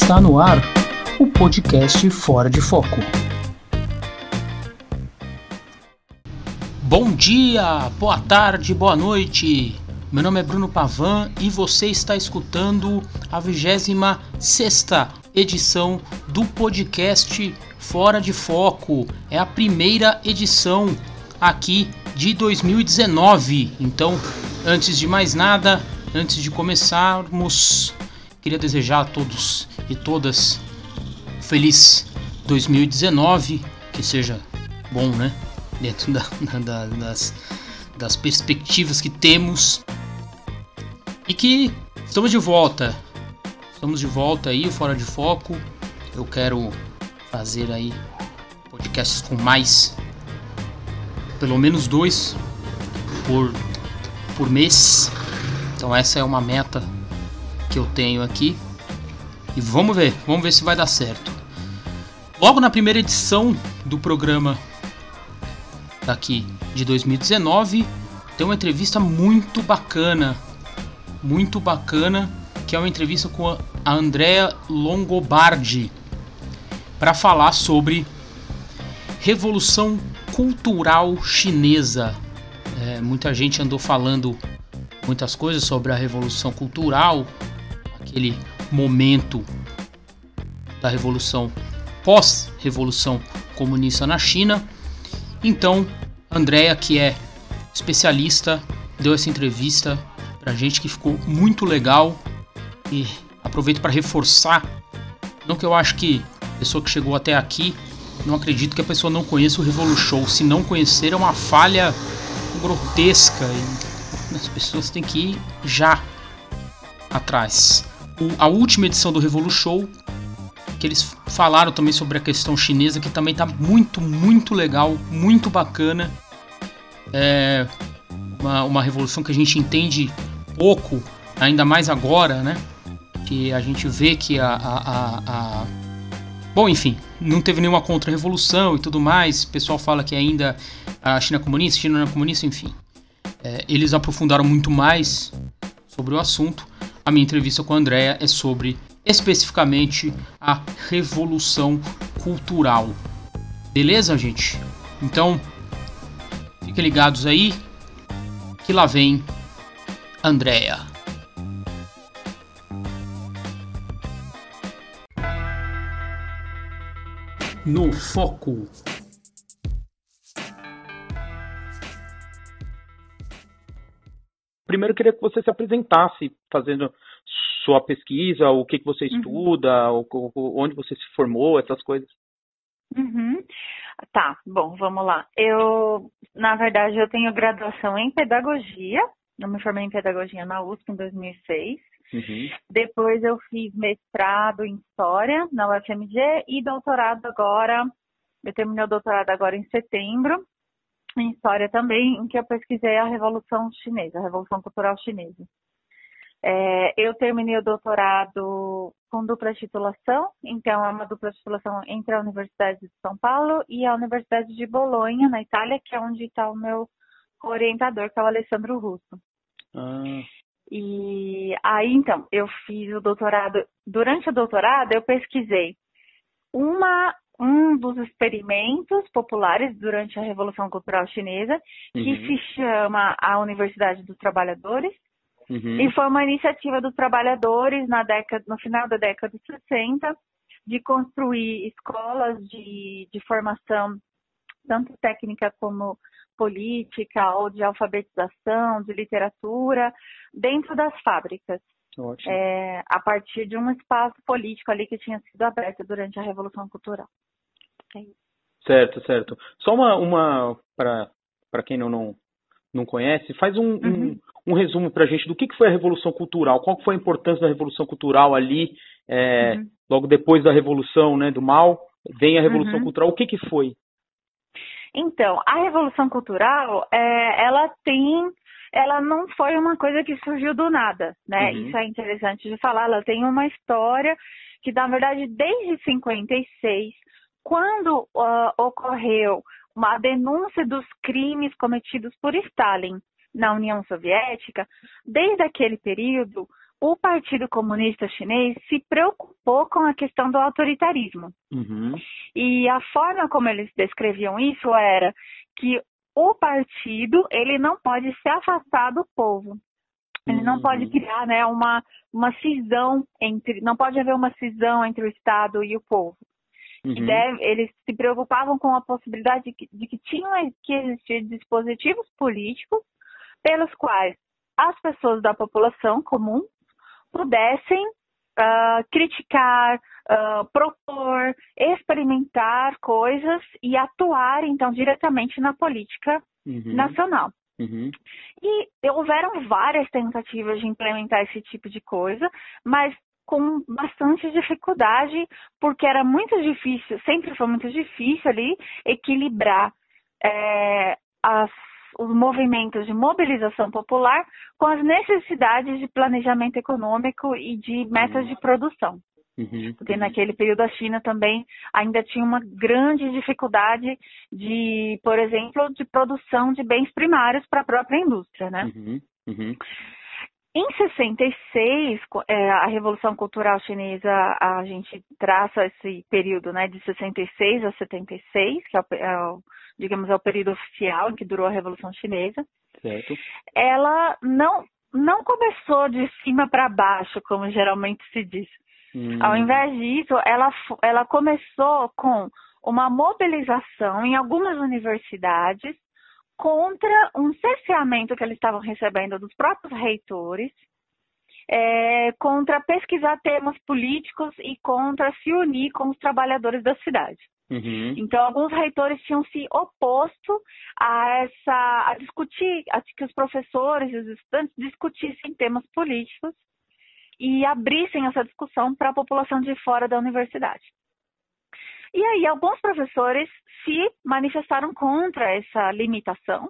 Está no ar o podcast Fora de Foco. Bom dia, boa tarde, boa noite. Meu nome é Bruno Pavan e você está escutando a 26 edição do podcast Fora de Foco. É a primeira edição aqui de 2019. Então, antes de mais nada, antes de começarmos, queria desejar a todos e todas feliz 2019, que seja bom, né? Dentro da, da, das, das perspectivas que temos. E que estamos de volta. Estamos de volta aí, fora de foco. Eu quero fazer aí podcasts com mais pelo menos dois por, por mês. Então essa é uma meta que eu tenho aqui. E vamos ver, vamos ver se vai dar certo. Logo na primeira edição do programa daqui de 2019, tem uma entrevista muito bacana, muito bacana, que é uma entrevista com a Andrea Longobardi para falar sobre Revolução Cultural Chinesa. É, muita gente andou falando muitas coisas sobre a Revolução Cultural, aquele momento da Revolução pós-Revolução Comunista na China. Então, Andréa, que é especialista, deu essa entrevista pra gente que ficou muito legal e aproveito para reforçar, não que eu acho que a pessoa que chegou até aqui não acredito que a pessoa não conheça o Revolution. Se não conhecer, é uma falha grotesca. E as pessoas têm que ir já atrás. A última edição do Revolution, que eles falaram também sobre a questão chinesa, que também tá muito, muito legal, muito bacana. É uma, uma revolução que a gente entende pouco, ainda mais agora, né? Que a gente vê que a, a, a, a Bom, enfim, não teve nenhuma contra-revolução e tudo mais. O pessoal fala que ainda a China é comunista, China não é comunista, enfim. É, eles aprofundaram muito mais sobre o assunto. A minha entrevista com a Andrea é sobre especificamente a revolução cultural. Beleza, gente? Então, fiquem ligados aí que lá vem Andrea. no foco. Primeiro, eu queria que você se apresentasse, fazendo sua pesquisa, o que, que você uhum. estuda, uhum. onde você se formou, essas coisas. Uhum. Tá, bom, vamos lá. Eu, na verdade, eu tenho graduação em pedagogia. Eu me formei em pedagogia na USP em 2006. Uhum. Depois eu fiz mestrado em História na UFMG e doutorado agora, eu terminei o doutorado agora em setembro, em História também, em que eu pesquisei a Revolução Chinesa, a Revolução Cultural Chinesa. É, eu terminei o doutorado com dupla titulação, então é uma dupla titulação entre a Universidade de São Paulo e a Universidade de Bolonha, na Itália, que é onde está o meu orientador, que é o Alessandro Russo. Ah. E aí, então, eu fiz o doutorado. Durante o doutorado, eu pesquisei uma, um dos experimentos populares durante a Revolução Cultural Chinesa, que uhum. se chama a Universidade dos Trabalhadores. Uhum. E foi uma iniciativa dos trabalhadores na década, no final da década de 60, de construir escolas de, de formação, tanto técnica como política ou de alfabetização, de literatura, dentro das fábricas. É, a partir de um espaço político ali que tinha sido aberto durante a Revolução Cultural. É certo, certo. Só uma, uma para quem não, não, não conhece, faz um, uhum. um, um resumo para a gente do que, que foi a Revolução Cultural, qual foi a importância da Revolução Cultural ali, é, uhum. logo depois da Revolução né, do Mal, vem a Revolução uhum. Cultural, o que, que foi? Então, a Revolução Cultural, é, ela tem ela não foi uma coisa que surgiu do nada, né? Uhum. Isso é interessante de falar. Ela tem uma história que, na verdade, desde 56, quando uh, ocorreu uma denúncia dos crimes cometidos por Stalin na União Soviética, desde aquele período, o Partido Comunista Chinês se preocupou com a questão do autoritarismo. Uhum. E a forma como eles descreviam isso era que o partido ele não pode se afastar do povo. Ele não pode uhum. criar né, uma, uma cisão entre. Não pode haver uma cisão entre o Estado e o povo. Uhum. Deve, eles se preocupavam com a possibilidade de que, de que tinham que existir dispositivos políticos pelos quais as pessoas da população comum pudessem uh, criticar, uh, propor, experimentar coisas e atuar, então, diretamente na política uhum. nacional. Uhum. E houveram várias tentativas de implementar esse tipo de coisa, mas com bastante dificuldade, porque era muito difícil, sempre foi muito difícil ali equilibrar é, as os movimentos de mobilização popular com as necessidades de planejamento econômico e de metas de produção. Uhum. Porque naquele período a China também ainda tinha uma grande dificuldade de, por exemplo, de produção de bens primários para a própria indústria, né? Uhum. Uhum. Em 66, é, a Revolução Cultural Chinesa, a gente traça esse período né, de 66 a 76, que é o, é o, digamos, é o período oficial em que durou a Revolução Chinesa. Certo. Ela não, não começou de cima para baixo, como geralmente se diz. Hum. Ao invés disso, ela, ela começou com uma mobilização em algumas universidades contra um cerceamento que eles estavam recebendo dos próprios reitores, é, contra pesquisar temas políticos e contra se unir com os trabalhadores da cidade. Uhum. Então, alguns reitores tinham se oposto a essa, a discutir, a que os professores e os estudantes discutissem temas políticos e abrissem essa discussão para a população de fora da universidade. E aí, alguns professores se manifestaram contra essa limitação.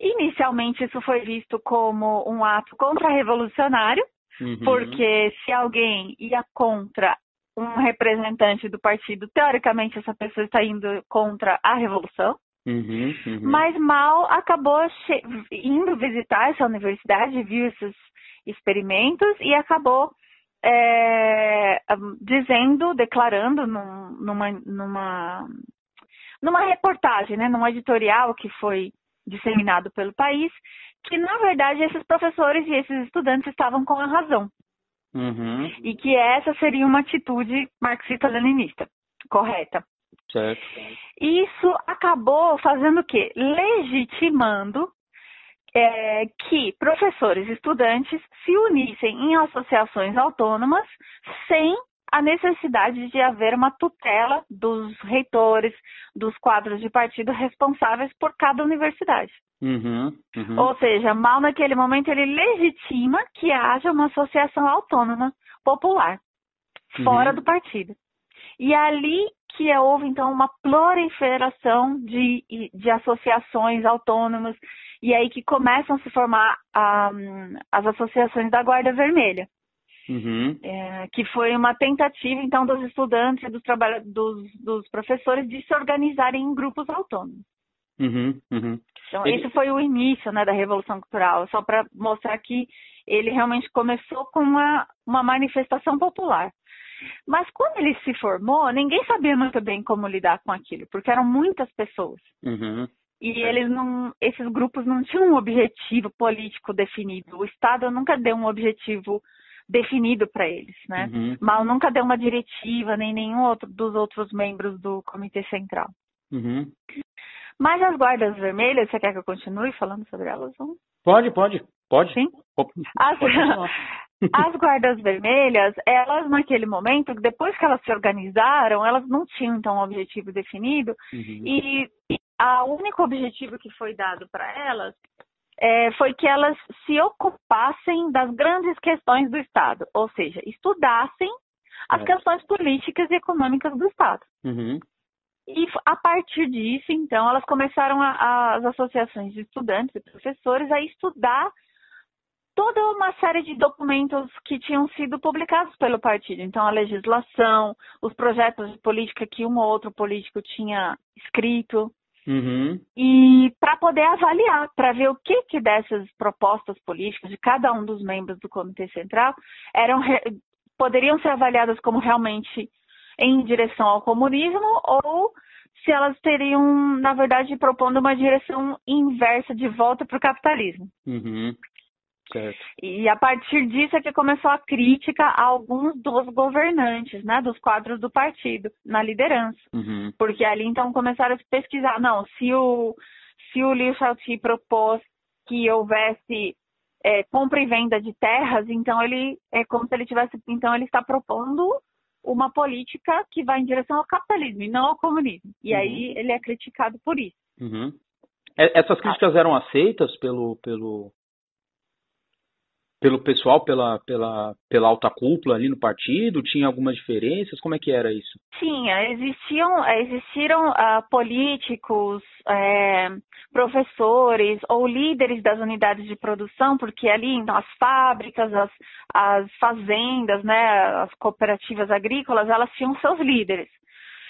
Inicialmente, isso foi visto como um ato contra-revolucionário, uhum. porque se alguém ia contra um representante do partido, teoricamente, essa pessoa está indo contra a revolução. Uhum, uhum. Mas Mal acabou indo visitar essa universidade, viu esses experimentos e acabou é, dizendo, declarando num, numa, numa, numa reportagem, né, num editorial que foi disseminado pelo país, que na verdade esses professores e esses estudantes estavam com a razão. Uhum. E que essa seria uma atitude marxista-leninista, correta. Certo. Isso acabou fazendo o quê? Legitimando é, que professores e estudantes se unissem em associações autônomas sem a necessidade de haver uma tutela dos reitores, dos quadros de partido responsáveis por cada universidade. Uhum, uhum. Ou seja, mal naquele momento ele legitima que haja uma associação autônoma popular, fora uhum. do partido. E ali que houve, então, uma proliferação de, de associações autônomas, e aí que começam a se formar um, as associações da Guarda Vermelha. Uhum. É, que foi uma tentativa, então, dos estudantes e dos, dos, dos, professores de se organizarem em grupos autônomos. Uhum, uhum. Então, ele... esse foi o início né, da Revolução Cultural, só para mostrar que ele realmente começou com uma, uma manifestação popular. Mas quando ele se formou, ninguém sabia muito bem como lidar com aquilo, porque eram muitas pessoas. Uhum. E eles não, esses grupos não tinham um objetivo político definido. O Estado nunca deu um objetivo definido para eles, né? Uhum. Mal nunca deu uma diretiva, nem nenhum outro dos outros membros do Comitê Central. Uhum. Mas as guardas vermelhas, você quer que eu continue falando sobre elas? Pode, pode, pode. Sim. As, as guardas vermelhas, elas naquele momento, depois que elas se organizaram, elas não tinham então um objetivo definido uhum. e, e o único objetivo que foi dado para elas é, foi que elas se ocupassem das grandes questões do Estado, ou seja, estudassem as é. questões políticas e econômicas do Estado. Uhum. E a partir disso, então, elas começaram a, as associações de estudantes e professores a estudar toda uma série de documentos que tinham sido publicados pelo partido. Então, a legislação, os projetos de política que um ou outro político tinha escrito, Uhum. E para poder avaliar, para ver o que, que dessas propostas políticas de cada um dos membros do Comitê Central eram poderiam ser avaliadas como realmente em direção ao comunismo ou se elas teriam, na verdade, propondo uma direção inversa de volta para o capitalismo. Uhum. Certo. E a partir disso é que começou a crítica a alguns dos governantes, né, dos quadros do partido, na liderança. Uhum. Porque ali então começaram a se pesquisar, não, se o, se o Liu Shaoqi propôs que houvesse é, compra e venda de terras, então ele é como se ele tivesse, então ele está propondo uma política que vai em direção ao capitalismo e não ao comunismo. E uhum. aí ele é criticado por isso. Uhum. Essas críticas eram aceitas pelo, pelo, pelo pessoal, pela, pela, pela alta cúpula ali no partido? Tinha algumas diferenças? Como é que era isso? Tinha, existiam, existiram uh, políticos, é, professores ou líderes das unidades de produção, porque ali então, as fábricas, as, as fazendas, né, as cooperativas agrícolas, elas tinham seus líderes.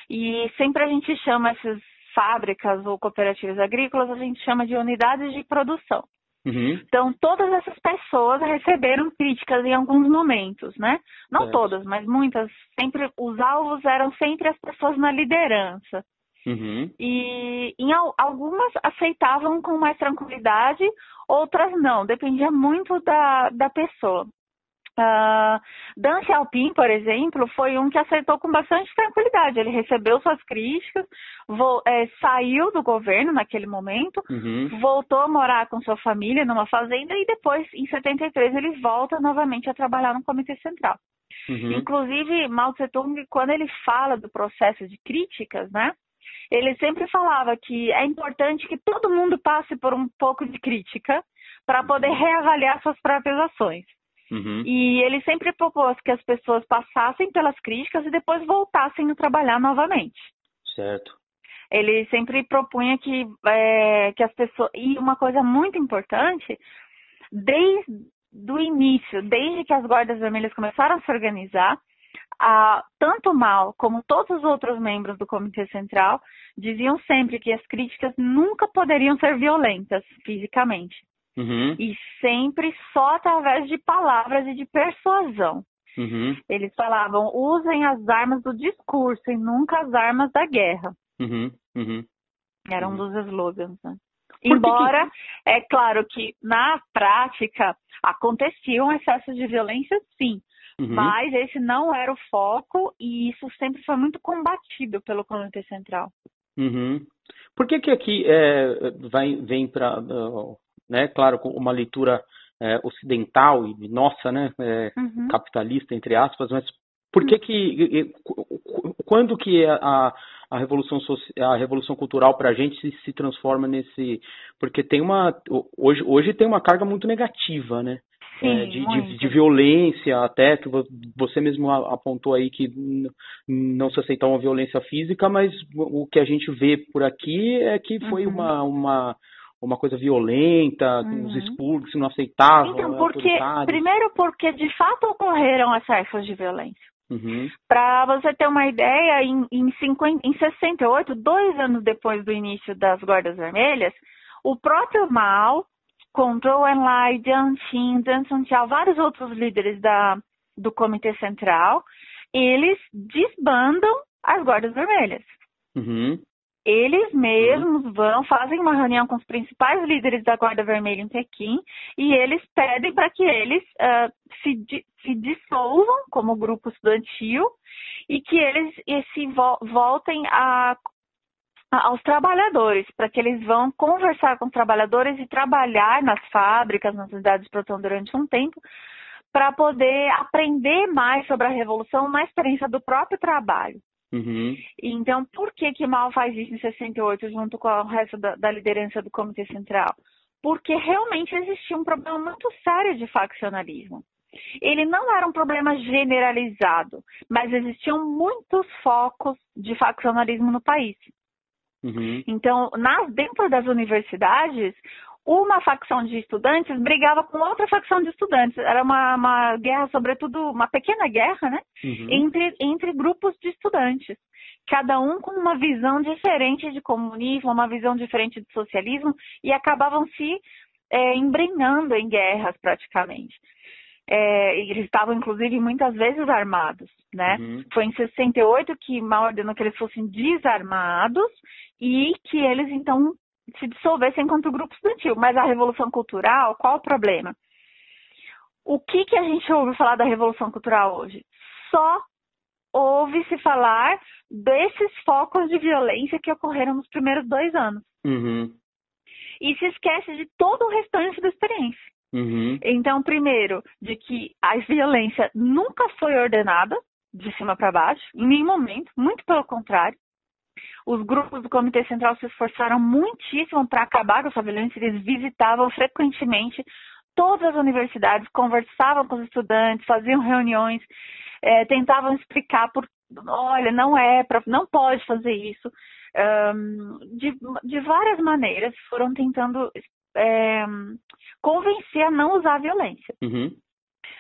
E sempre a gente chama essas fábricas ou cooperativas agrícolas, a gente chama de unidades de produção. Uhum. Então, todas essas pessoas receberam críticas em alguns momentos, né? Não todas, mas muitas. Sempre os alvos eram sempre as pessoas na liderança. Uhum. E em algumas aceitavam com mais tranquilidade, outras não. Dependia muito da, da pessoa. Uh, Dan Xiaoping, por exemplo, foi um que aceitou com bastante tranquilidade. Ele recebeu suas críticas, vo, é, saiu do governo naquele momento, uhum. voltou a morar com sua família numa fazenda e depois, em 73, ele volta novamente a trabalhar no Comitê Central. Uhum. Inclusive, Mao Tse-tung, quando ele fala do processo de críticas, né? Ele sempre falava que é importante que todo mundo passe por um pouco de crítica para poder uhum. reavaliar suas próprias ações. Uhum. E ele sempre propôs que as pessoas passassem pelas críticas e depois voltassem a trabalhar novamente. Certo. Ele sempre propunha que, é, que as pessoas. E uma coisa muito importante, desde o início, desde que as Guardas Vermelhas começaram a se organizar, a, tanto Mal como todos os outros membros do Comitê Central diziam sempre que as críticas nunca poderiam ser violentas fisicamente. Uhum. E sempre só através de palavras e de persuasão. Uhum. Eles falavam, usem as armas do discurso e nunca as armas da guerra. Uhum. Uhum. Era um uhum. dos slogans, né? Embora, que... é claro que na prática aconteciam excessos de violência, sim. Uhum. Mas esse não era o foco e isso sempre foi muito combatido pelo Comitê Central. Por que que aqui é, vai, vem para uh, né? Claro, com uma leitura é, ocidental e nossa, né? É, uhum. Capitalista entre aspas, mas por que que quando que a, a revolução a revolução cultural para a gente se, se, transforma nesse porque tem uma hoje hoje tem uma carga muito negativa, né? Sim, é, de, de, de, violência até que você mesmo apontou aí que não se aceitar uma violência física, mas o que a gente vê por aqui é que foi uhum. uma, uma uma coisa violenta, uhum. os expurgos não aceitavam. Então, porque, primeiro porque de fato ocorreram acessos de violência. Uhum. Para você ter uma ideia, em, em, 50, em 68, dois anos depois do início das Guardas Vermelhas, o próprio Mao, com Zhou Enlai, Jiang Qin, Deng Sunqiao, vários outros líderes da, do Comitê Central, eles desbandam as Guardas Vermelhas. Uhum. Eles mesmos uhum. vão, fazem uma reunião com os principais líderes da Guarda Vermelha em Pequim e eles pedem para que eles uh, se, se dissolvam como grupo estudantil e que eles se vo voltem a, a, aos trabalhadores, para que eles vão conversar com os trabalhadores e trabalhar nas fábricas, nas unidades de produção durante um tempo, para poder aprender mais sobre a revolução na experiência do próprio trabalho. Uhum. Então, por que que Mal faz isso em 68 junto com o resto da, da liderança do Comitê Central? Porque realmente existia um problema muito sério de faccionalismo. Ele não era um problema generalizado, mas existiam muitos focos de faccionalismo no país. Uhum. Então, nas, dentro das universidades, uma facção de estudantes brigava com outra facção de estudantes. Era uma, uma guerra, sobretudo, uma pequena guerra, né? Uhum. Entre, entre grupos de estudantes cada um com uma visão diferente de comunismo, uma visão diferente de socialismo, e acabavam se é, embrenhando em guerras praticamente. É, eles estavam, inclusive, muitas vezes armados, né? Uhum. Foi em 68 que Mao ordenou que eles fossem desarmados e que eles, então, se dissolvessem contra o grupo estudantil. Mas a Revolução Cultural, qual o problema? O que, que a gente ouve falar da Revolução Cultural hoje? Só ouve-se falar desses focos de violência que ocorreram nos primeiros dois anos. Uhum. E se esquece de todo o restante da experiência. Uhum. Então, primeiro, de que a violência nunca foi ordenada de cima para baixo, em nenhum momento, muito pelo contrário. Os grupos do Comitê Central se esforçaram muitíssimo para acabar com essa violência, eles visitavam frequentemente todas as universidades, conversavam com os estudantes, faziam reuniões, é, tentavam explicar por, olha, não é, não pode fazer isso. Um, de, de várias maneiras foram tentando é, convencer a não usar a violência. Uhum.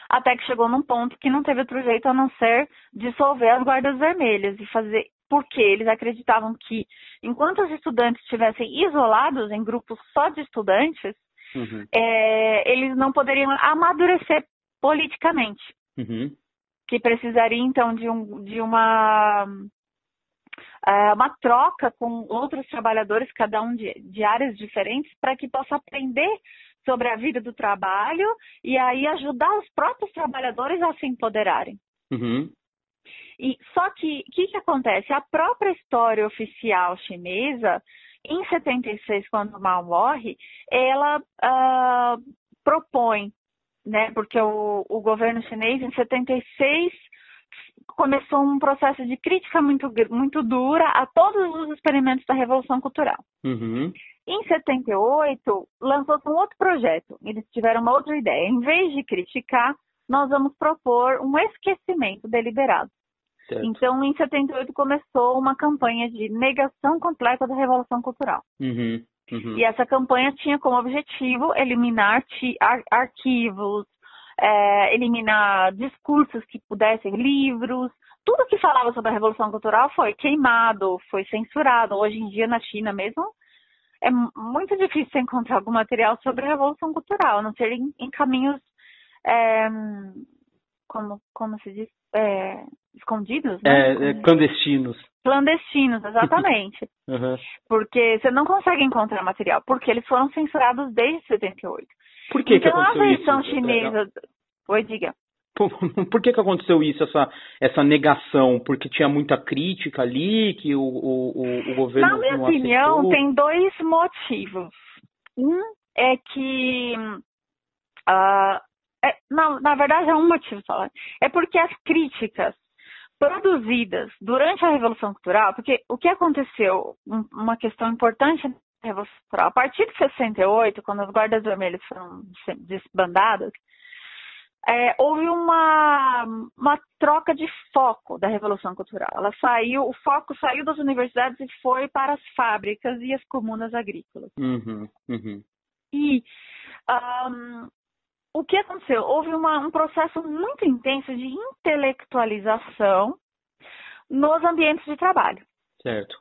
Até que chegou num ponto que não teve outro jeito a não ser dissolver as guardas vermelhas e fazer. Porque eles acreditavam que, enquanto os estudantes estivessem isolados em grupos só de estudantes, uhum. é, eles não poderiam amadurecer politicamente. Uhum. Que precisaria, então, de, um, de uma é, uma troca com outros trabalhadores, cada um de, de áreas diferentes, para que possa aprender sobre a vida do trabalho e aí ajudar os próprios trabalhadores a se empoderarem. Uhum. E só que o que, que acontece? A própria história oficial chinesa, em 76, quando Mao morre, ela uh, propõe, né? Porque o, o governo chinês em 76 começou um processo de crítica muito, muito dura a todos os experimentos da Revolução Cultural. Uhum. Em 78, lançou-se um outro projeto. Eles tiveram uma outra ideia. Em vez de criticar, nós vamos propor um esquecimento deliberado. Certo. Então, em 78, começou uma campanha de negação completa da Revolução Cultural. Uhum. Uhum. E essa campanha tinha como objetivo eliminar ar arquivos, é, eliminar discursos que pudessem, livros, tudo que falava sobre a Revolução Cultural foi queimado, foi censurado. Hoje em dia, na China mesmo, é muito difícil encontrar algum material sobre a Revolução Cultural, a não ser em, em caminhos, é, como, como se diz, é, escondidos, né? É, é clandestinos. Clandestinos, exatamente. uhum. Porque você não consegue encontrar material, porque eles foram censurados desde 78. Por que então, que aconteceu a versão isso? chinesa. Oi, diga. Por, por, que, que aconteceu isso, essa, essa negação? Porque tinha muita crítica ali, que o, o, o governo. Na minha opinião, aceitou. tem dois motivos. Um é que. Uh, é, não, na verdade, é um motivo só. É porque as críticas produzidas durante a Revolução Cultural, porque o que aconteceu, uma questão importante Revolução Cultural. A partir de 68, quando as guardas vermelhas foram desbandadas, é, houve uma, uma troca de foco da Revolução Cultural. Ela saiu, o foco saiu das universidades e foi para as fábricas e as comunas agrícolas. Uhum, uhum. E um, o que aconteceu? Houve uma, um processo muito intenso de intelectualização nos ambientes de trabalho. Certo.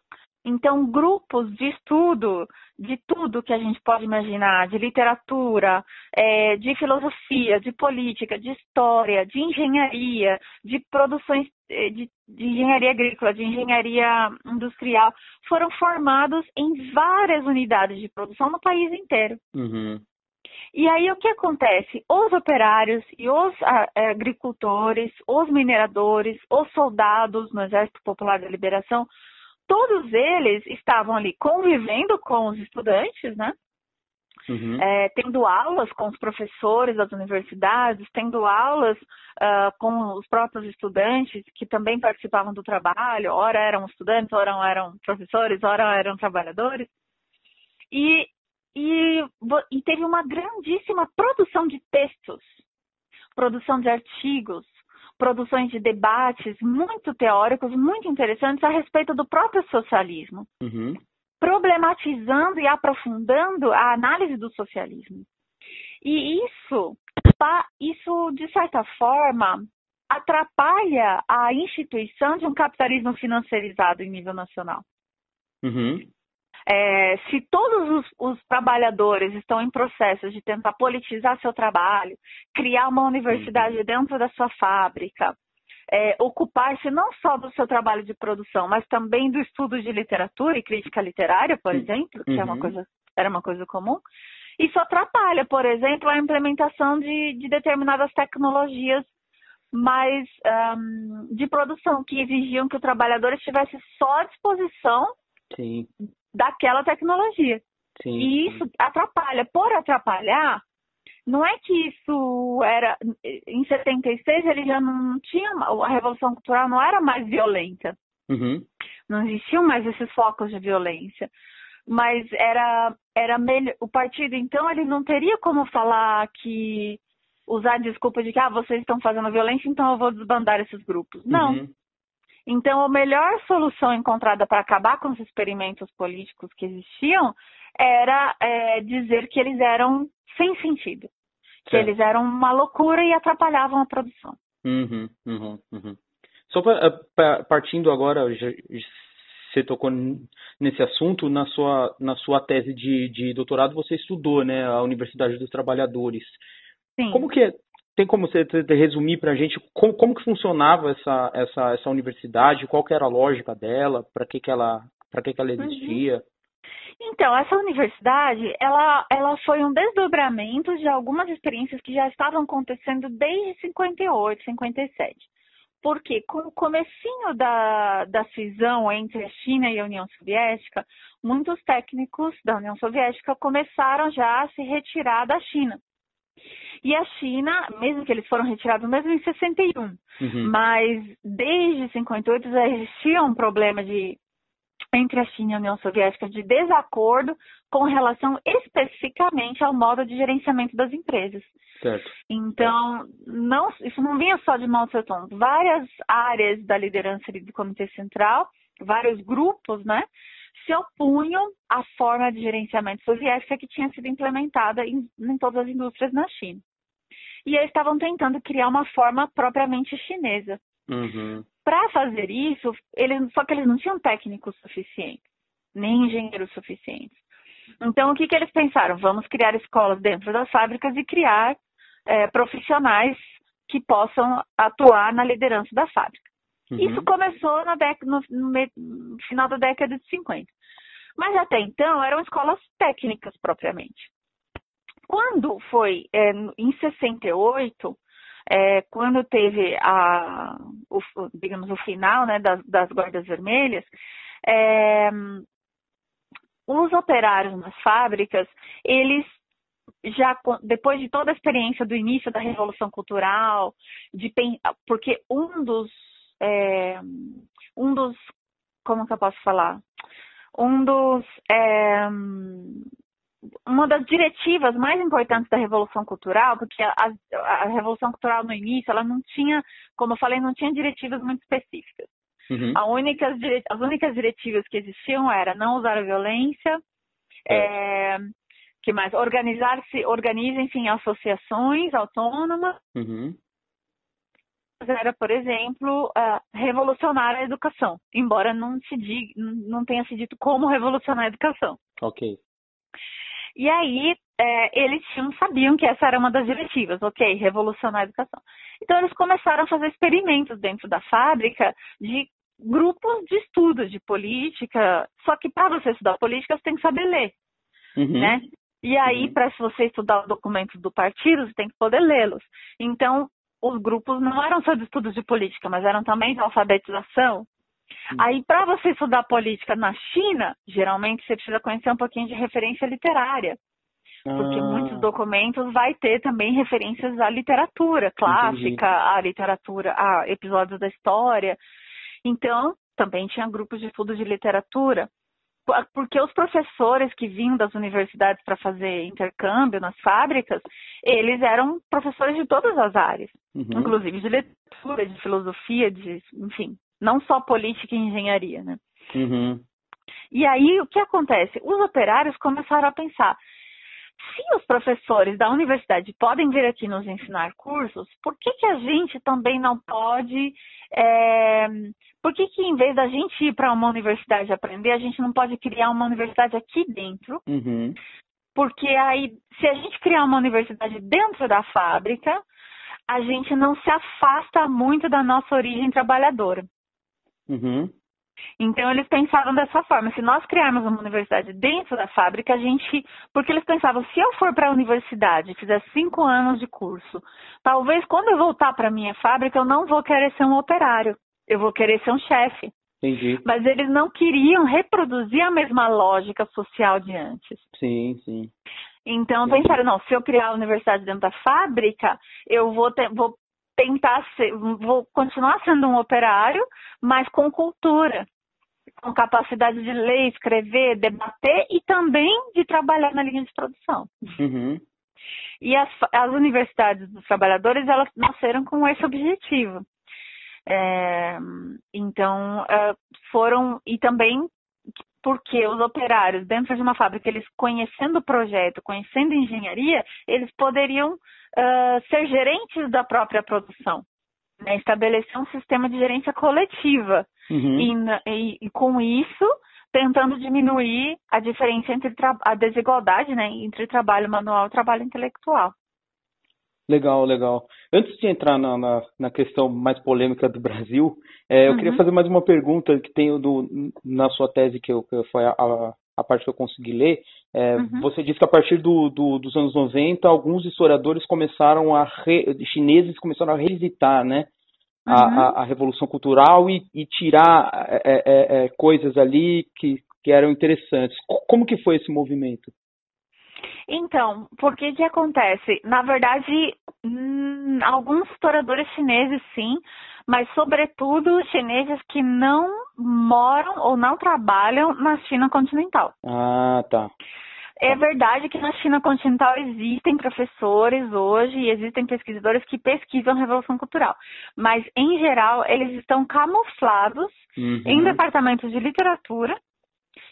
Então, grupos de estudo de tudo que a gente pode imaginar, de literatura, é, de filosofia, de política, de história, de engenharia, de produções é, de, de, engenharia agrícola, de engenharia industrial, foram formados em várias unidades de produção no país inteiro. Uhum. E aí o que acontece? Os operários e os agricultores, os mineradores, os soldados no Exército Popular da Liberação todos eles estavam ali convivendo com os estudantes, né? Uhum. É, tendo aulas com os professores das universidades, tendo aulas uh, com os próprios estudantes que também participavam do trabalho, ora eram estudantes, ora eram professores, ora eram trabalhadores. E, e, e teve uma grandíssima produção de textos, produção de artigos, produções de debates muito teóricos, muito interessantes a respeito do próprio socialismo, uhum. problematizando e aprofundando a análise do socialismo. E isso, isso de certa forma, atrapalha a instituição de um capitalismo financiarizado em nível nacional. Uhum. É, se todos os, os, trabalhadores estão em processo de tentar politizar seu trabalho, criar uma universidade uhum. dentro da sua fábrica, é, ocupar-se não só do seu trabalho de produção, mas também do estudo de literatura e crítica literária, por exemplo, que uhum. é uma uhum. coisa, era uma coisa comum, isso atrapalha, por exemplo, a implementação de, de determinadas tecnologias mais um, de produção, que exigiam que o trabalhador estivesse só à disposição Sim. Daquela tecnologia. Sim. E isso atrapalha. Por atrapalhar, não é que isso era. Em 76 ele já não tinha. A Revolução Cultural não era mais violenta. Uhum. Não existiam mais esses focos de violência mas era era melhor o partido então ele não teria como falar que usar a desculpa de que ah, vocês estão fazendo violência, então eu vou desbandar esses grupos. Não. Uhum. Então, a melhor solução encontrada para acabar com os experimentos políticos que existiam era é, dizer que eles eram sem sentido, que eles eram uma loucura e atrapalhavam a produção. Uhum, uhum, uhum. Só pra, pra, partindo agora, você tocou nesse assunto, na sua, na sua tese de, de doutorado você estudou né, a Universidade dos Trabalhadores. Sim. Como que é, tem como você resumir para a gente como, como, que funcionava essa, essa, essa universidade, qual era a lógica dela, para que, que ela que, que ela existia? Uhum. Então, essa universidade, ela, ela foi um desdobramento de algumas experiências que já estavam acontecendo desde 58, 57 porque com o comecinho da, da cisão entre a China e a União Soviética, muitos técnicos da União Soviética começaram já a se retirar da China. E a China, mesmo que eles foram retirados mesmo em 61, uhum. mas desde 58 já existia um problema de entre a China e a União Soviética de desacordo com relação especificamente ao modo de gerenciamento das empresas. Certo. Então, não, isso não vinha só de Mao Tse-tung. Várias áreas da liderança do Comitê Central, vários grupos, né, se opunham à forma de gerenciamento soviética que tinha sido implementada em, em todas as indústrias na China. E eles estavam tentando criar uma forma propriamente chinesa. Uhum. Para fazer isso, eles, só que eles não tinham técnicos suficientes, nem engenheiros suficientes. Então, o que, que eles pensaram? Vamos criar escolas dentro das fábricas e criar é, profissionais que possam atuar na liderança da fábrica. Uhum. Isso começou no, no, no, final da década de 50. Mas até então eram escolas técnicas propriamente. Quando foi é, em 68, é, quando teve a, o, digamos, o final né, das, das guardas vermelhas, é, os operários nas fábricas, eles já depois de toda a experiência do início da revolução cultural, de porque um dos é, um dos como que eu posso falar um dos é, uma das diretivas mais importantes da revolução cultural, porque a, a, revolução cultural no início ela não tinha, como eu falei, não tinha diretivas muito específicas. Uhum. A única, as únicas diretivas que existiam era não usar a violência, é. É, que mais? Organizar-se, organizem-se em associações autônomas. Uhum. Era, por exemplo, revolucionar a educação, embora não se diga, não tenha se dito como revolucionar a educação. Ok. E aí, é, eles tinham, sabiam que essa era uma das diretivas, ok, revolucionar a educação. Então, eles começaram a fazer experimentos dentro da fábrica de grupos de estudos de política, só que para você estudar política, você tem que saber ler, uhum. né? E aí, uhum. para você estudar os documentos do partido, você tem que poder lê-los. Então, os grupos não eram só de estudos de política, mas eram também de alfabetização. Uhum. Aí, para você estudar política na China, geralmente você precisa conhecer um pouquinho de referência literária. Porque ah. muitos documentos vai ter também referências à literatura clássica, Entendi. à literatura, a episódios da história. Então, também tinha grupos de estudo de literatura porque os professores que vinham das universidades para fazer intercâmbio nas fábricas, eles eram professores de todas as áreas, uhum. inclusive de literatura, de filosofia, de, enfim, não só política e engenharia, né? Uhum. E aí o que acontece? Os operários começaram a pensar: se os professores da universidade podem vir aqui nos ensinar cursos, por que, que a gente também não pode. É, por que, que em vez da gente ir para uma universidade aprender, a gente não pode criar uma universidade aqui dentro? Uhum. Porque aí, se a gente criar uma universidade dentro da fábrica, a gente não se afasta muito da nossa origem trabalhadora. Uhum. Então eles pensavam dessa forma, se nós criarmos uma universidade dentro da fábrica, a gente, porque eles pensavam, se eu for para a universidade, fizer cinco anos de curso, talvez quando eu voltar para a minha fábrica, eu não vou querer ser um operário, eu vou querer ser um chefe. Entendi. Mas eles não queriam reproduzir a mesma lógica social de antes. Sim, sim. Então pensaram, não, se eu criar a universidade dentro da fábrica, eu vou, ter, vou tentar ser, vou continuar sendo um operário, mas com cultura, com capacidade de ler, escrever, debater e também de trabalhar na linha de produção. Uhum. E as, as, universidades dos trabalhadores, elas nasceram com esse objetivo. É, então, é, foram, e também porque os operários dentro de uma fábrica, eles conhecendo o projeto, conhecendo engenharia, eles poderiam uh, ser gerentes da própria produção, né? estabelecer um sistema de gerência coletiva uhum. e, e, e, com isso tentando diminuir a diferença entre a desigualdade né, entre trabalho manual e trabalho intelectual. Legal, legal. Antes de entrar na, na, na questão mais polêmica do Brasil, é, eu uhum. queria fazer mais uma pergunta que tem do, na sua tese, que, eu, que foi a, a, parte que eu consegui ler. É, uhum. Você disse que a partir do, do, dos anos 90, alguns historiadores começaram a, re, chineses começaram a revisitar, né? Uhum. A, a, Revolução Cultural e, e tirar é, é, é, coisas ali que, que eram interessantes. Como que foi esse movimento? Então, por que que acontece? Na verdade, hum, alguns historiadores chineses sim, mas sobretudo chineses que não moram ou não trabalham na China continental. Ah, tá. É verdade que na China continental existem professores hoje e existem pesquisadores que pesquisam Revolução Cultural, mas em geral eles estão camuflados uhum. em departamentos de literatura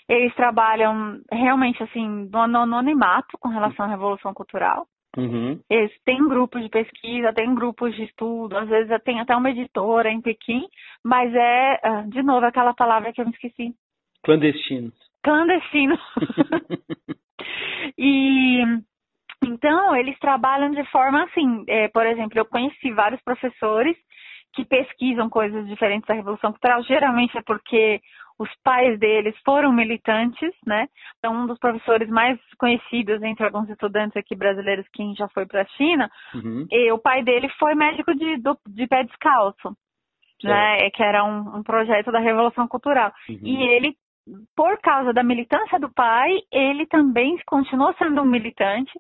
eles trabalham realmente assim no anonimato com relação à revolução cultural. Uhum. Eles têm grupos de pesquisa, têm grupos de estudo, às vezes tem até uma editora em Pequim, mas é, ah, de novo, aquela palavra que eu me esqueci. Clandestinos. Clandestino. e então eles trabalham de forma assim, é, por exemplo, eu conheci vários professores que pesquisam coisas diferentes da Revolução Cultural, geralmente é porque os pais deles foram militantes, né? Então, um dos professores mais conhecidos entre alguns estudantes aqui brasileiros, quem já foi para a China, uhum. e o pai dele foi médico de, do, de pé descalço, né? Que era um, um, projeto da Revolução Cultural. Uhum. E ele, por causa da militância do pai, ele também continuou sendo um militante.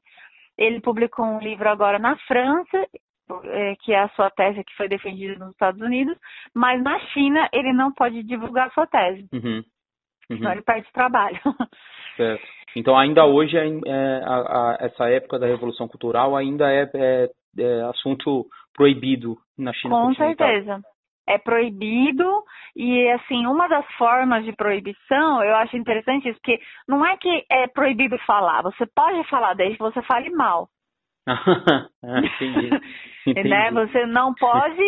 Ele publicou um livro agora na França que é a sua tese que foi defendida nos Estados Unidos, mas na China ele não pode divulgar a sua tese. Uhum. Uhum. Então ele perde trabalho. Certo. Então ainda hoje é, é, a, a, essa época da Revolução Cultural ainda é, é, é assunto proibido na China Com certeza. É proibido e assim uma das formas de proibição eu acho interessante isso porque não é que é proibido falar. Você pode falar desde que você fale mal. Ah, entendi. Entendi. Né? Você não pode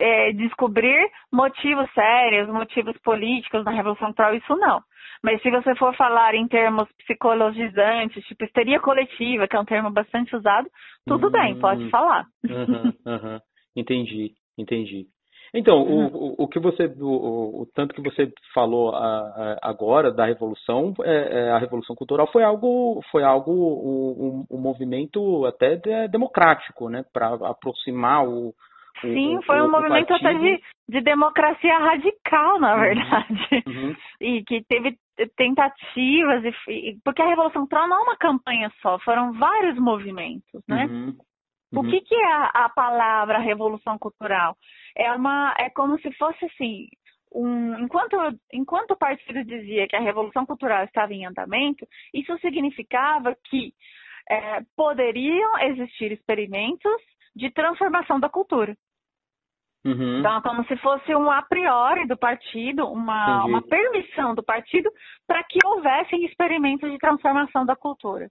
é, descobrir motivos sérios, motivos políticos na Revolução Cultural, isso não. Mas se você for falar em termos psicologizantes, tipo histeria coletiva, que é um termo bastante usado, tudo bem, pode hum. falar. Uhum, uhum. Entendi, entendi. Então, uhum. o, o que você, o, o, tanto que você falou a, a, agora da revolução, é, é, a revolução cultural foi algo, foi algo, um, um movimento até de, democrático, né, para aproximar o, Sim, foi um movimento até de, de democracia radical, na uhum. verdade, uhum. e que teve tentativas, e, porque a revolução cultural não é uma campanha só, foram vários movimentos, né? Uhum. O uhum. que, que é a, a palavra revolução cultural? É uma, é como se fosse assim, um, enquanto, enquanto o partido dizia que a revolução cultural estava em andamento, isso significava que é, poderiam existir experimentos de transformação da cultura. Uhum. Então, é como se fosse um a priori do partido, uma, uma permissão do partido para que houvessem experimentos de transformação da cultura.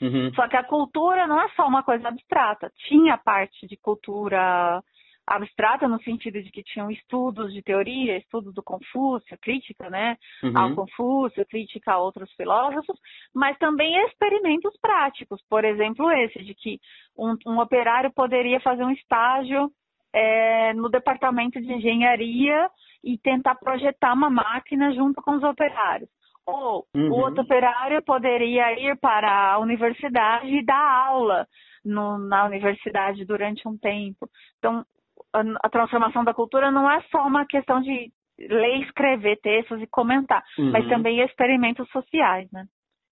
Uhum. Só que a cultura não é só uma coisa abstrata. Tinha parte de cultura abstrata no sentido de que tinham estudos de teoria, estudos do Confúcio, crítica, né, uhum. ao Confúcio, crítica a outros filósofos, mas também experimentos práticos. Por exemplo, esse de que um, um operário poderia fazer um estágio é, no departamento de engenharia e tentar projetar uma máquina junto com os operários. Ou uhum. o outro operário poderia ir para a universidade e dar aula no, na universidade durante um tempo. Então, a, a, transformação da cultura não é só uma questão de ler, escrever textos e comentar, uhum. mas também experimentos sociais, né?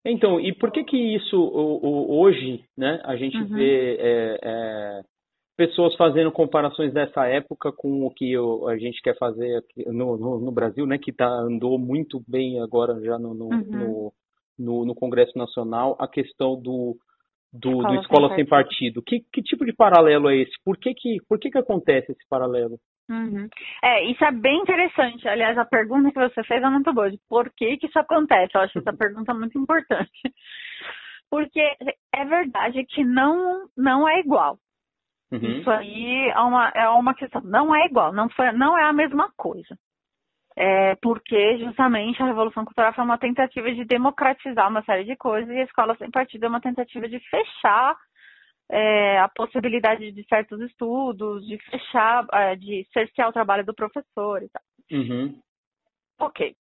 Então, e por que que isso hoje, né, a gente uhum. vê é, é, pessoas fazendo comparações dessa época com o que eu, a gente quer fazer aqui no, no, no, Brasil, né, que tá, andou muito bem agora já no, no, uhum. no, no, Congresso Nacional, a questão do, do Escola, do Escola Sem, Sem Partido. partido. Que, que tipo de paralelo é esse? Por que que, por que, que acontece esse paralelo? Uhum. É, isso é bem interessante. Aliás, a pergunta que você fez é muito boa. De por que, que isso acontece? Eu acho essa pergunta muito importante. Porque é verdade que não, não é igual. Uhum. Isso aí é uma, é uma questão. Não é igual, não, foi, não é a mesma coisa. É porque justamente a Revolução Cultural foi uma tentativa de democratizar uma série de coisas e a Escola Sem Partido é uma tentativa de fechar é, a possibilidade de certos estudos, de fechar, é, de cercear o trabalho do professor e tal. Uhum. Ok.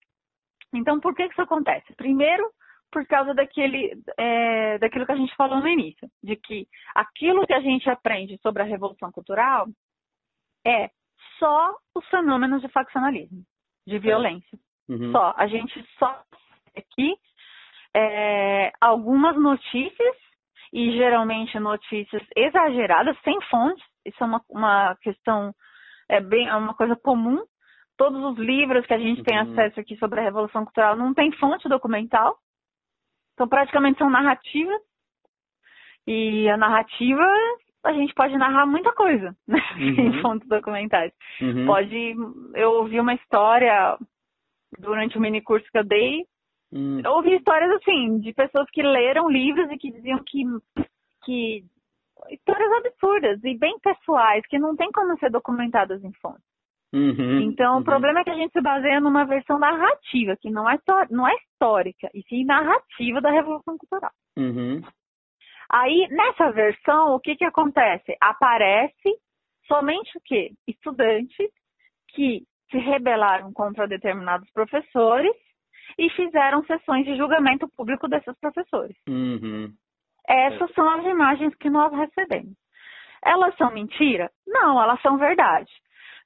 Então, por que isso acontece? Primeiro, por causa daquele, é, daquilo que a gente falou no início, de que aquilo que a gente aprende sobre a Revolução Cultural é só os fenômenos de faccionalismo, de violência. Uhum. Só. A gente só aqui é, algumas notícias, e geralmente notícias exageradas, sem fontes, isso é uma, uma questão, é, bem, é uma coisa comum. Todos os livros que a gente uhum. tem acesso aqui sobre a Revolução Cultural não tem fonte documental, então, praticamente são narrativas. E a narrativa, a gente pode narrar muita coisa, né? Uhum. em fontes documentais. Uhum. Pode. Eu ouvi uma história durante o mini curso que eu dei. Uhum. Eu ouvi histórias assim, de pessoas que leram livros e que diziam que. que histórias absurdas e bem pessoais, que não tem como ser documentadas em fontes. Uhum, então, uhum. o problema é que a gente se baseia numa versão narrativa, que não é, não é histórica, e sim narrativa da Revolução Cultural. Uhum. Aí, nessa versão, o que, que acontece? Aparece somente o quê? Estudantes que se rebelaram contra determinados professores e fizeram sessões de julgamento público desses professores. Uhum. Essas são as imagens que nós recebemos. Elas são mentira? Não, elas são verdade.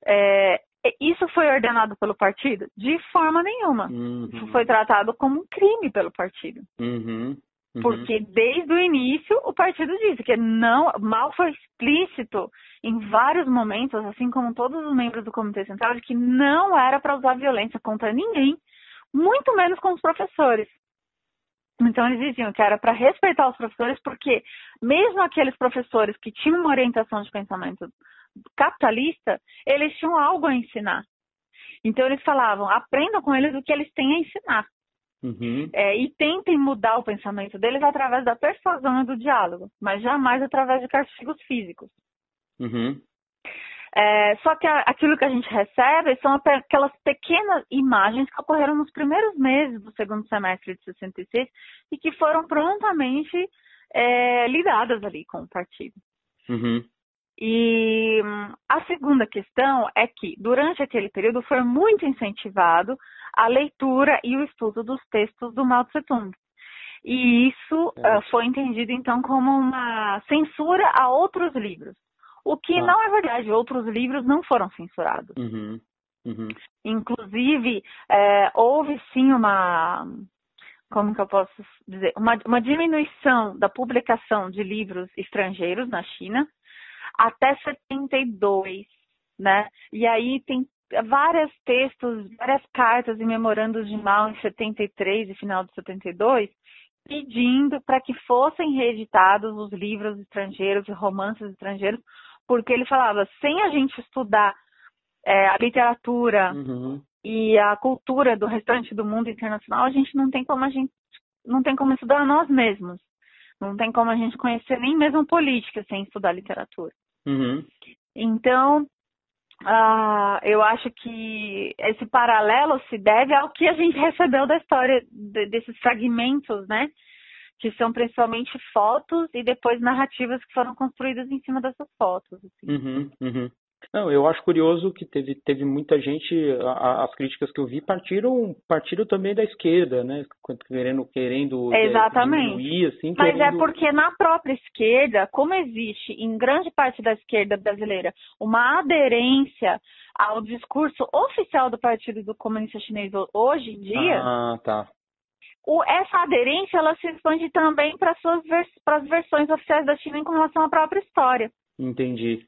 É, isso foi ordenado pelo partido? De forma nenhuma. Uhum. Isso foi tratado como um crime pelo partido. Uhum. Uhum. Porque desde o início o partido disse que não, mal foi explícito em vários momentos, assim como todos os membros do Comitê Central, de que não era para usar violência contra ninguém, muito menos com os professores. Então eles diziam que era para respeitar os professores, porque mesmo aqueles professores que tinham uma orientação de pensamento capitalista, eles tinham algo a ensinar. Então eles falavam, aprendam com eles o que eles têm a ensinar. Uhum. É, e tentem mudar o pensamento deles através da persuasão e do diálogo, mas jamais através de castigos físicos. Uhum. É, só que aquilo que a gente recebe são aquelas pequenas imagens que ocorreram nos primeiros meses do segundo semestre de 66 e que foram prontamente é, lidadas ali com o partido. Uhum. E hum, a segunda questão é que, durante aquele período, foi muito incentivado a leitura e o estudo dos textos do Mao Tse Tung. E isso é. uh, foi entendido, então, como uma censura a outros livros. O que ah. não é verdade, outros livros não foram censurados. Uhum. Uhum. Inclusive, é, houve sim uma. Como que eu posso dizer? Uma, uma diminuição da publicação de livros estrangeiros na China até 72, né? E aí tem vários textos, várias cartas e memorandos de Mao em 73 e final de 72, pedindo para que fossem reeditados os livros estrangeiros e romances estrangeiros, porque ele falava, sem a gente estudar é, a literatura uhum. e a cultura do restante do mundo internacional, a gente não tem como a gente não tem como estudar nós mesmos. Não tem como a gente conhecer nem mesmo política sem estudar literatura. Uhum. Então, uh, eu acho que esse paralelo se deve ao que a gente recebeu da história de, desses fragmentos, né? Que são principalmente fotos e depois narrativas que foram construídas em cima dessas fotos. Assim. Uhum, uhum. Não, eu acho curioso que teve, teve muita gente, a, as críticas que eu vi partiram, partiram também da esquerda, né? Querendo, querendo é, Exatamente. diminuir, assim. Mas é querendo... é porque na própria esquerda, como existe em grande parte da esquerda brasileira uma aderência ao discurso oficial do Partido do Comunista Chinês hoje em dia. Ah, tá. O, essa aderência ela se expande também para as versões oficiais da China com relação à própria história. Entendi.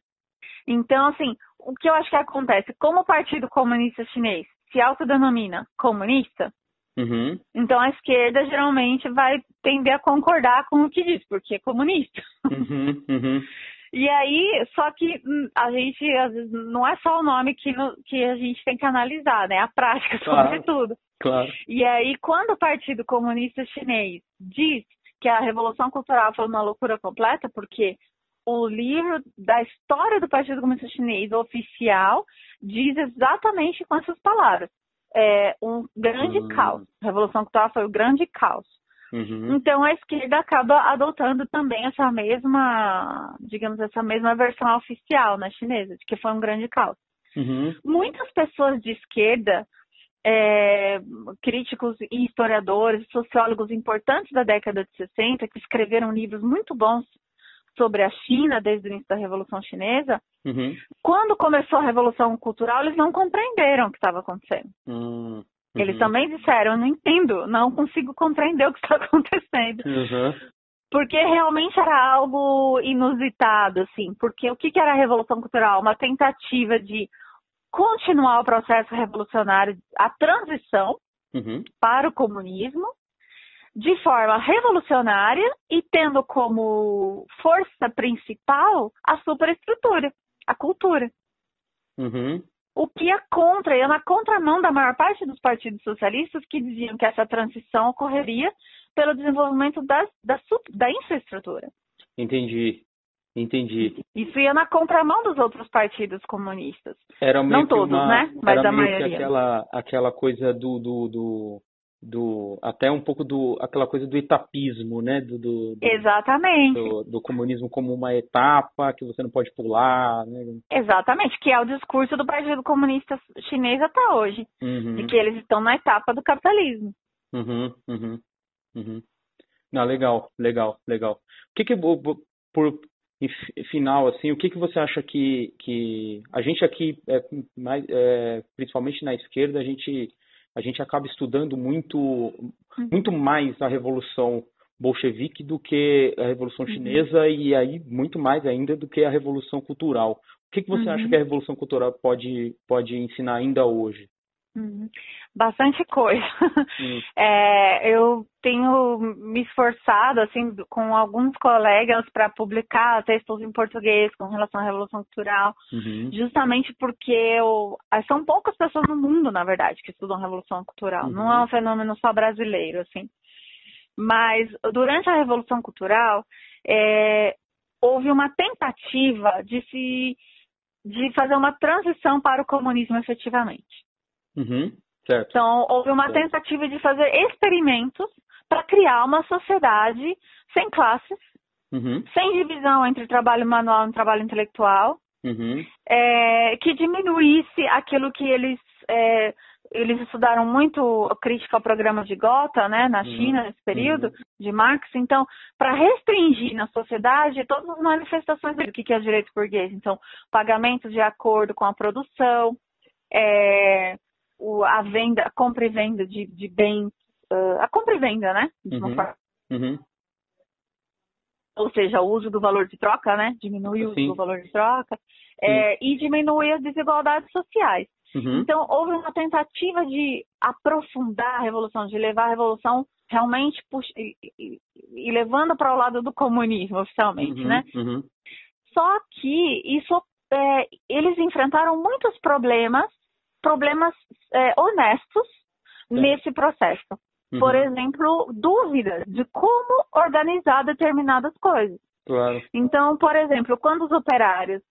Então, assim, o que eu acho que acontece? Como o Partido Comunista Chinês se autodenomina comunista, uhum. então a esquerda geralmente vai tender a concordar com o que diz, porque é comunista. Uhum, uhum. E aí, só que hum, a gente, às vezes, não é só o nome que, no, que a gente tem que analisar, né? A prática, claro, sobretudo. Claro. E aí, quando o Partido Comunista Chinês diz que a Revolução Cultural foi uma loucura completa, porque o livro da história do Partido Comunista Chinês oficial diz exatamente com essas palavras. É um grande uhum. caos. A Revolução Cultural foi o grande caos. Uhum. Então a esquerda acaba adotando também essa mesma, digamos, essa mesma versão oficial na chinesa, de que foi um grande caos. Uhum. Muitas pessoas de esquerda, é, críticos e historiadores, sociólogos importantes da década de 60, que escreveram livros muito bons sobre a China desde o início da Revolução Chinesa, uhum. quando começou a Revolução Cultural, eles não compreenderam o que estava acontecendo. Uhum. Eles também disseram, eu não entendo, não consigo compreender o que está acontecendo. Uhum. Porque realmente era algo inusitado, assim. Porque o que, que era a Revolução Cultural? Uma tentativa de continuar o processo revolucionário, a transição uhum. para o comunismo, de forma revolucionária e tendo como força principal a superestrutura, a cultura. Uhum. O que é contra, é na contramão da maior parte dos partidos socialistas que diziam que essa transição ocorreria pelo desenvolvimento da, da, da infraestrutura. Entendi. Entendi. Isso ia na contramão dos outros partidos comunistas. Era Não todos, uma, né? Mas a maioria. aquela, aquela coisa do, do, do, do até um pouco do aquela coisa do etapismo, né? Do, do, do Exatamente. Do, do, comunismo como uma etapa que você não pode pular, né? Exatamente, que é o discurso do Partido Comunista Chinês até hoje, uhum. de que eles estão na etapa do capitalismo. Uhum, uhum, uhum. Não, legal, legal, legal. O que que por, por final assim, o que que você acha que que a gente aqui é, mais, é, principalmente na esquerda a gente a gente acaba estudando muito, uhum. muito mais a Revolução Bolchevique do que a Revolução uhum. Chinesa e aí muito mais ainda do que a Revolução Cultural. O que, que você uhum. acha que a Revolução Cultural pode, pode ensinar ainda hoje? Uhum. Bastante coisa. É, eu tenho me esforçado assim com alguns colegas para publicar textos em português com relação à Revolução Cultural, uhum. justamente porque eu, são poucas pessoas no mundo, na verdade, que estudam Revolução Cultural. Uhum. Não é um fenômeno só brasileiro, assim. Mas durante a Revolução Cultural é, houve uma tentativa de se de fazer uma transição para o comunismo efetivamente. Uhum. Então, houve uma tentativa de fazer experimentos para criar uma sociedade sem classes, uhum. sem divisão entre trabalho manual e trabalho intelectual, uhum. é, que diminuísse aquilo que eles é, eles estudaram muito crítica ao programa de Gotha, né, na uhum. China, nesse período, uhum. de Marx. Então, para restringir na sociedade todas as manifestações do que é direito burguês. Então, pagamentos de acordo com a produção, é, o, a venda, a compra e venda de, de bens, uh, a compra e venda, né? Uhum. Uhum. Ou seja, o uso do valor de troca, né? Diminuir o uso do valor de troca é, e diminuir as desigualdades sociais. Uhum. Então, houve uma tentativa de aprofundar a revolução, de levar a revolução realmente e, e, e, levando para o lado do comunismo oficialmente, uhum. né? Uhum. Só que isso, é, eles enfrentaram muitos problemas problemas é, honestos nesse processo. Uhum. Por exemplo, dúvidas de como organizar determinadas coisas. Claro. Então, por exemplo, quando os operários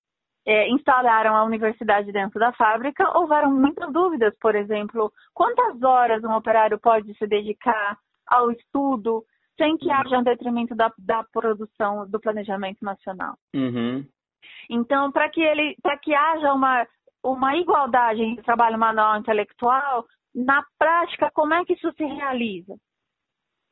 é, instalaram a universidade dentro da fábrica, houveram muitas dúvidas, por exemplo, quantas horas um operário pode se dedicar ao estudo sem que haja um detrimento da, da produção do planejamento nacional. Uhum. Então, para que ele, para que haja uma uma igualdade entre trabalho manual e intelectual, na prática, como é que isso se realiza?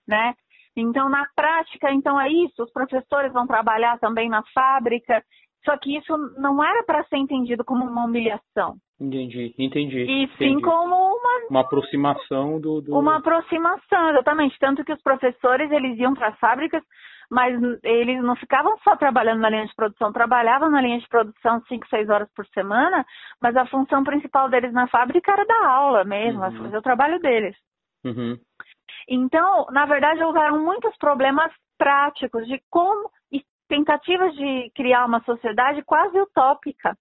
Né? Então, na prática, então é isso, os professores vão trabalhar também na fábrica, só que isso não era para ser entendido como uma humilhação. Entendi, entendi. E entendi. sim como uma... Uma aproximação do, do... Uma aproximação, exatamente. Tanto que os professores, eles iam para as fábricas mas eles não ficavam só trabalhando na linha de produção, trabalhavam na linha de produção 5, 6 horas por semana, mas a função principal deles na fábrica era dar aula mesmo, uhum. fazer o trabalho deles. Uhum. Então, na verdade, houveram muitos problemas práticos de como tentativas de criar uma sociedade quase utópica.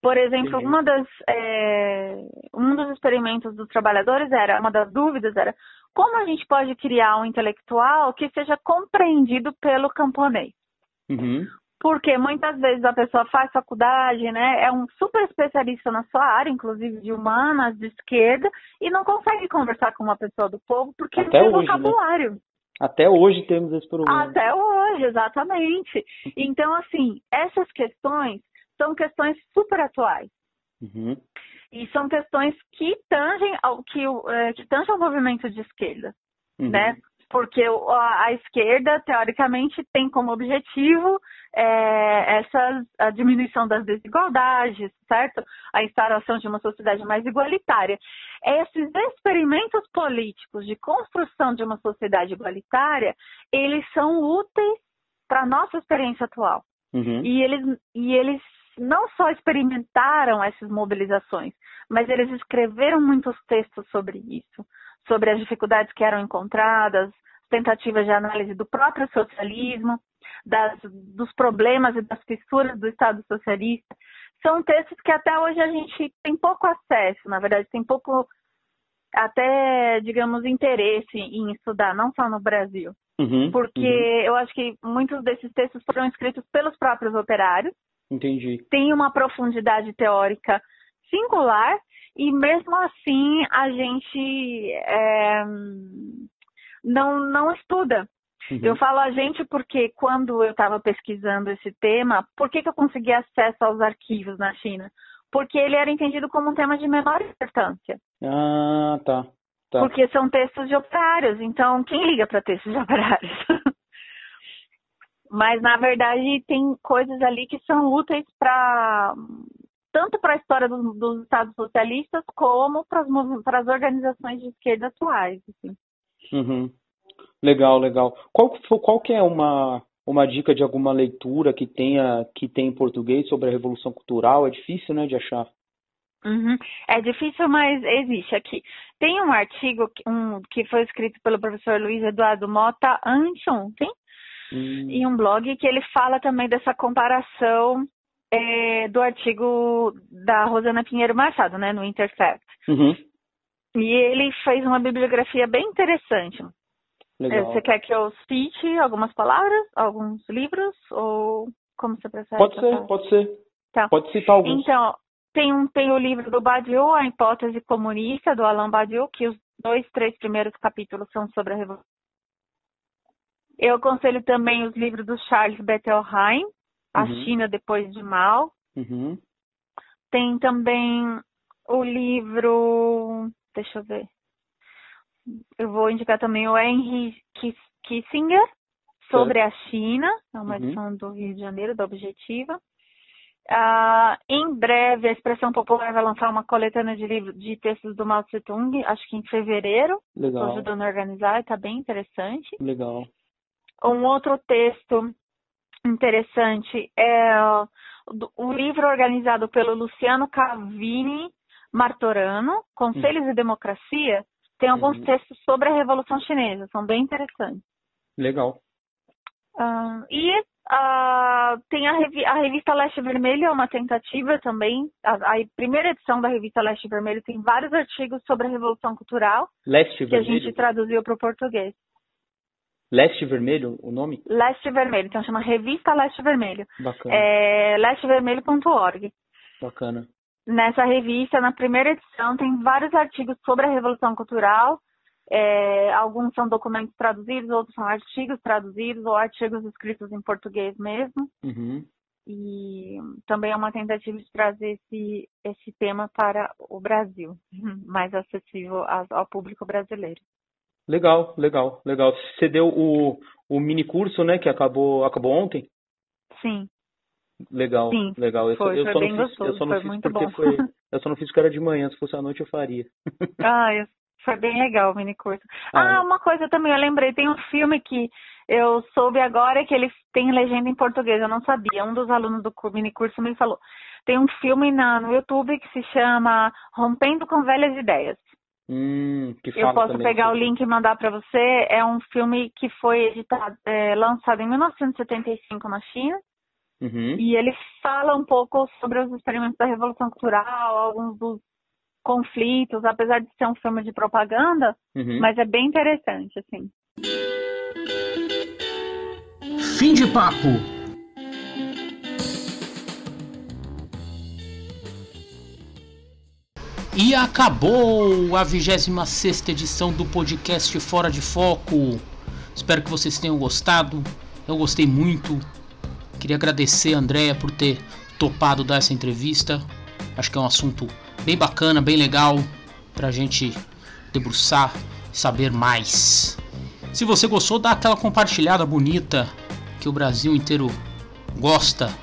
Por exemplo, uma das, é, um dos experimentos dos trabalhadores era, uma das dúvidas era, como a gente pode criar um intelectual que seja compreendido pelo camponês? Uhum. Porque muitas vezes a pessoa faz faculdade, né, é um super especialista na sua área, inclusive de humanas, de esquerda, e não consegue conversar com uma pessoa do povo porque Até não tem hoje, né? vocabulário. Né? Até hoje temos esse problema. Até hoje, exatamente. Então, assim, essas questões são questões super atuais. Uhum. E são questões que tangem ao, que, é, que tangem ao movimento de esquerda, uhum. né? Porque a, a, esquerda, teoricamente, tem como objetivo é, essa, a diminuição das desigualdades, certo? A instauração de uma sociedade mais igualitária. Esses experimentos políticos de construção de uma sociedade igualitária, eles são úteis para a nossa experiência atual. Uhum. E, eles, e eles não só experimentaram essas mobilizações, mas eles escreveram muitos textos sobre isso, sobre as dificuldades que eram encontradas, tentativas de análise do próprio socialismo, das, dos problemas e das fissuras do Estado socialista. São textos que até hoje a gente tem pouco acesso, na verdade, tem pouco, até, digamos, interesse em estudar, não só no Brasil. Uhum, porque uhum. eu acho que muitos desses textos foram escritos pelos próprios operários, Entendi. Tem uma profundidade teórica singular e mesmo assim a gente é, não, não estuda. Uhum. Eu falo a gente porque quando eu estava pesquisando esse tema, por que, que eu consegui acesso aos arquivos na China? Porque ele era entendido como um tema de menor importância. Ah, tá. tá. Porque são textos de operários, então quem liga para textos de operários? Mas na verdade tem coisas ali que são úteis para tanto para a história dos, dos, estados socialistas como para as organizações de esquerda atuais. Assim. Uhum. Legal, legal. Qual, qual que é uma, uma dica de alguma leitura que tenha que tem em português sobre a Revolução Cultural? É difícil, né, de achar. Uhum. É difícil, mas existe aqui. Tem um artigo um, que foi escrito pelo professor Luiz Eduardo Mota anteontem, Hum. em um blog que ele fala também dessa comparação é, do artigo da Rosana Pinheiro Machado, né, no Intercept. Uhum. E ele fez uma bibliografia bem interessante. Legal. Você quer que eu cite algumas palavras, alguns livros, ou como você prefere? Pode ser, pode ser. Tá. Pode citar alguns. Então, tem, um, tem o livro do Badiou, A Hipótese Comunista, do Alain Badiou, que os dois, três primeiros capítulos são sobre a Revolução eu aconselho também os livros do Charles Bettelheim, A uhum. China Depois de Mal. Uhum. Tem também o livro. Deixa eu ver. Eu vou indicar também o Henry Kissinger, sobre a China, é uma uhum. edição do Rio de Janeiro, da Objetiva. Uh, em breve, a Expressão Popular vai lançar uma coletânea de livros de textos do Mao Tse Tung, acho que em fevereiro. Estou ajudando a organizar, está bem interessante. Legal. Um outro texto interessante é o livro organizado pelo Luciano Cavini Martorano, Conselhos uhum. e Democracia, tem alguns uhum. textos sobre a Revolução Chinesa, são bem interessantes. Legal. Uh, e Uh, tem a, revi a, revista Leste Vermelho, é uma tentativa também. A, a, primeira edição da revista Leste Vermelho tem vários artigos sobre a Revolução Cultural. Leste Vermelho? Que a gente traduziu para o português. Leste Vermelho, o nome? Leste Vermelho, então chama Revista Leste Vermelho. Bacana. É lestevermelho.org. Bacana. Nessa revista, na primeira edição, tem vários artigos sobre a Revolução Cultural. É, alguns são documentos traduzidos, outros são artigos traduzidos ou artigos escritos em português mesmo. Uhum. E também é uma tentativa de trazer esse, esse tema para o Brasil, mais acessível ao público brasileiro. Legal, legal, legal. Você deu o, o mini curso, né, que acabou, acabou ontem? Sim. Legal, Sim, legal. Eu, foi, só, eu foi só não fiz, gostoso, eu só não fiz porque bom. foi, eu só não fiz porque era de manhã, se fosse à noite eu faria. Ah, foi bem legal o mini curso. Ah, ah, uma coisa também, eu lembrei, tem um filme que eu soube agora que ele tem legenda em português, eu não sabia. Um dos alunos do mini curso me falou. Tem um filme na, no YouTube que se chama Rompendo com Velhas Ideias. Hum, eu posso pegar o link e mandar para você. É um filme que foi editado, é, lançado em 1975 na China. Uhum. E ele fala um pouco sobre os experimentos da Revolução Cultural, alguns dos conflitos, apesar de ser um filme de propaganda, uhum. mas é bem interessante, assim. Fim de papo. E acabou a 26 edição do podcast Fora de Foco. Espero que vocês tenham gostado. Eu gostei muito. Queria agradecer a Andrea por ter topado dar essa entrevista. Acho que é um assunto bem bacana, bem legal pra gente debruçar e saber mais. Se você gostou, dá aquela compartilhada bonita que o Brasil inteiro gosta.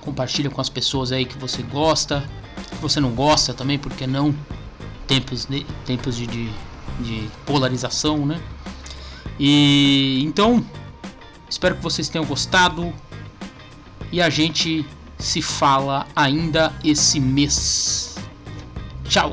Compartilha com as pessoas aí que você gosta, você não gosta também, porque não? Tempos de, tempos de, de, de polarização, né? E então, espero que vocês tenham gostado e a gente se fala ainda esse mês. Tchau!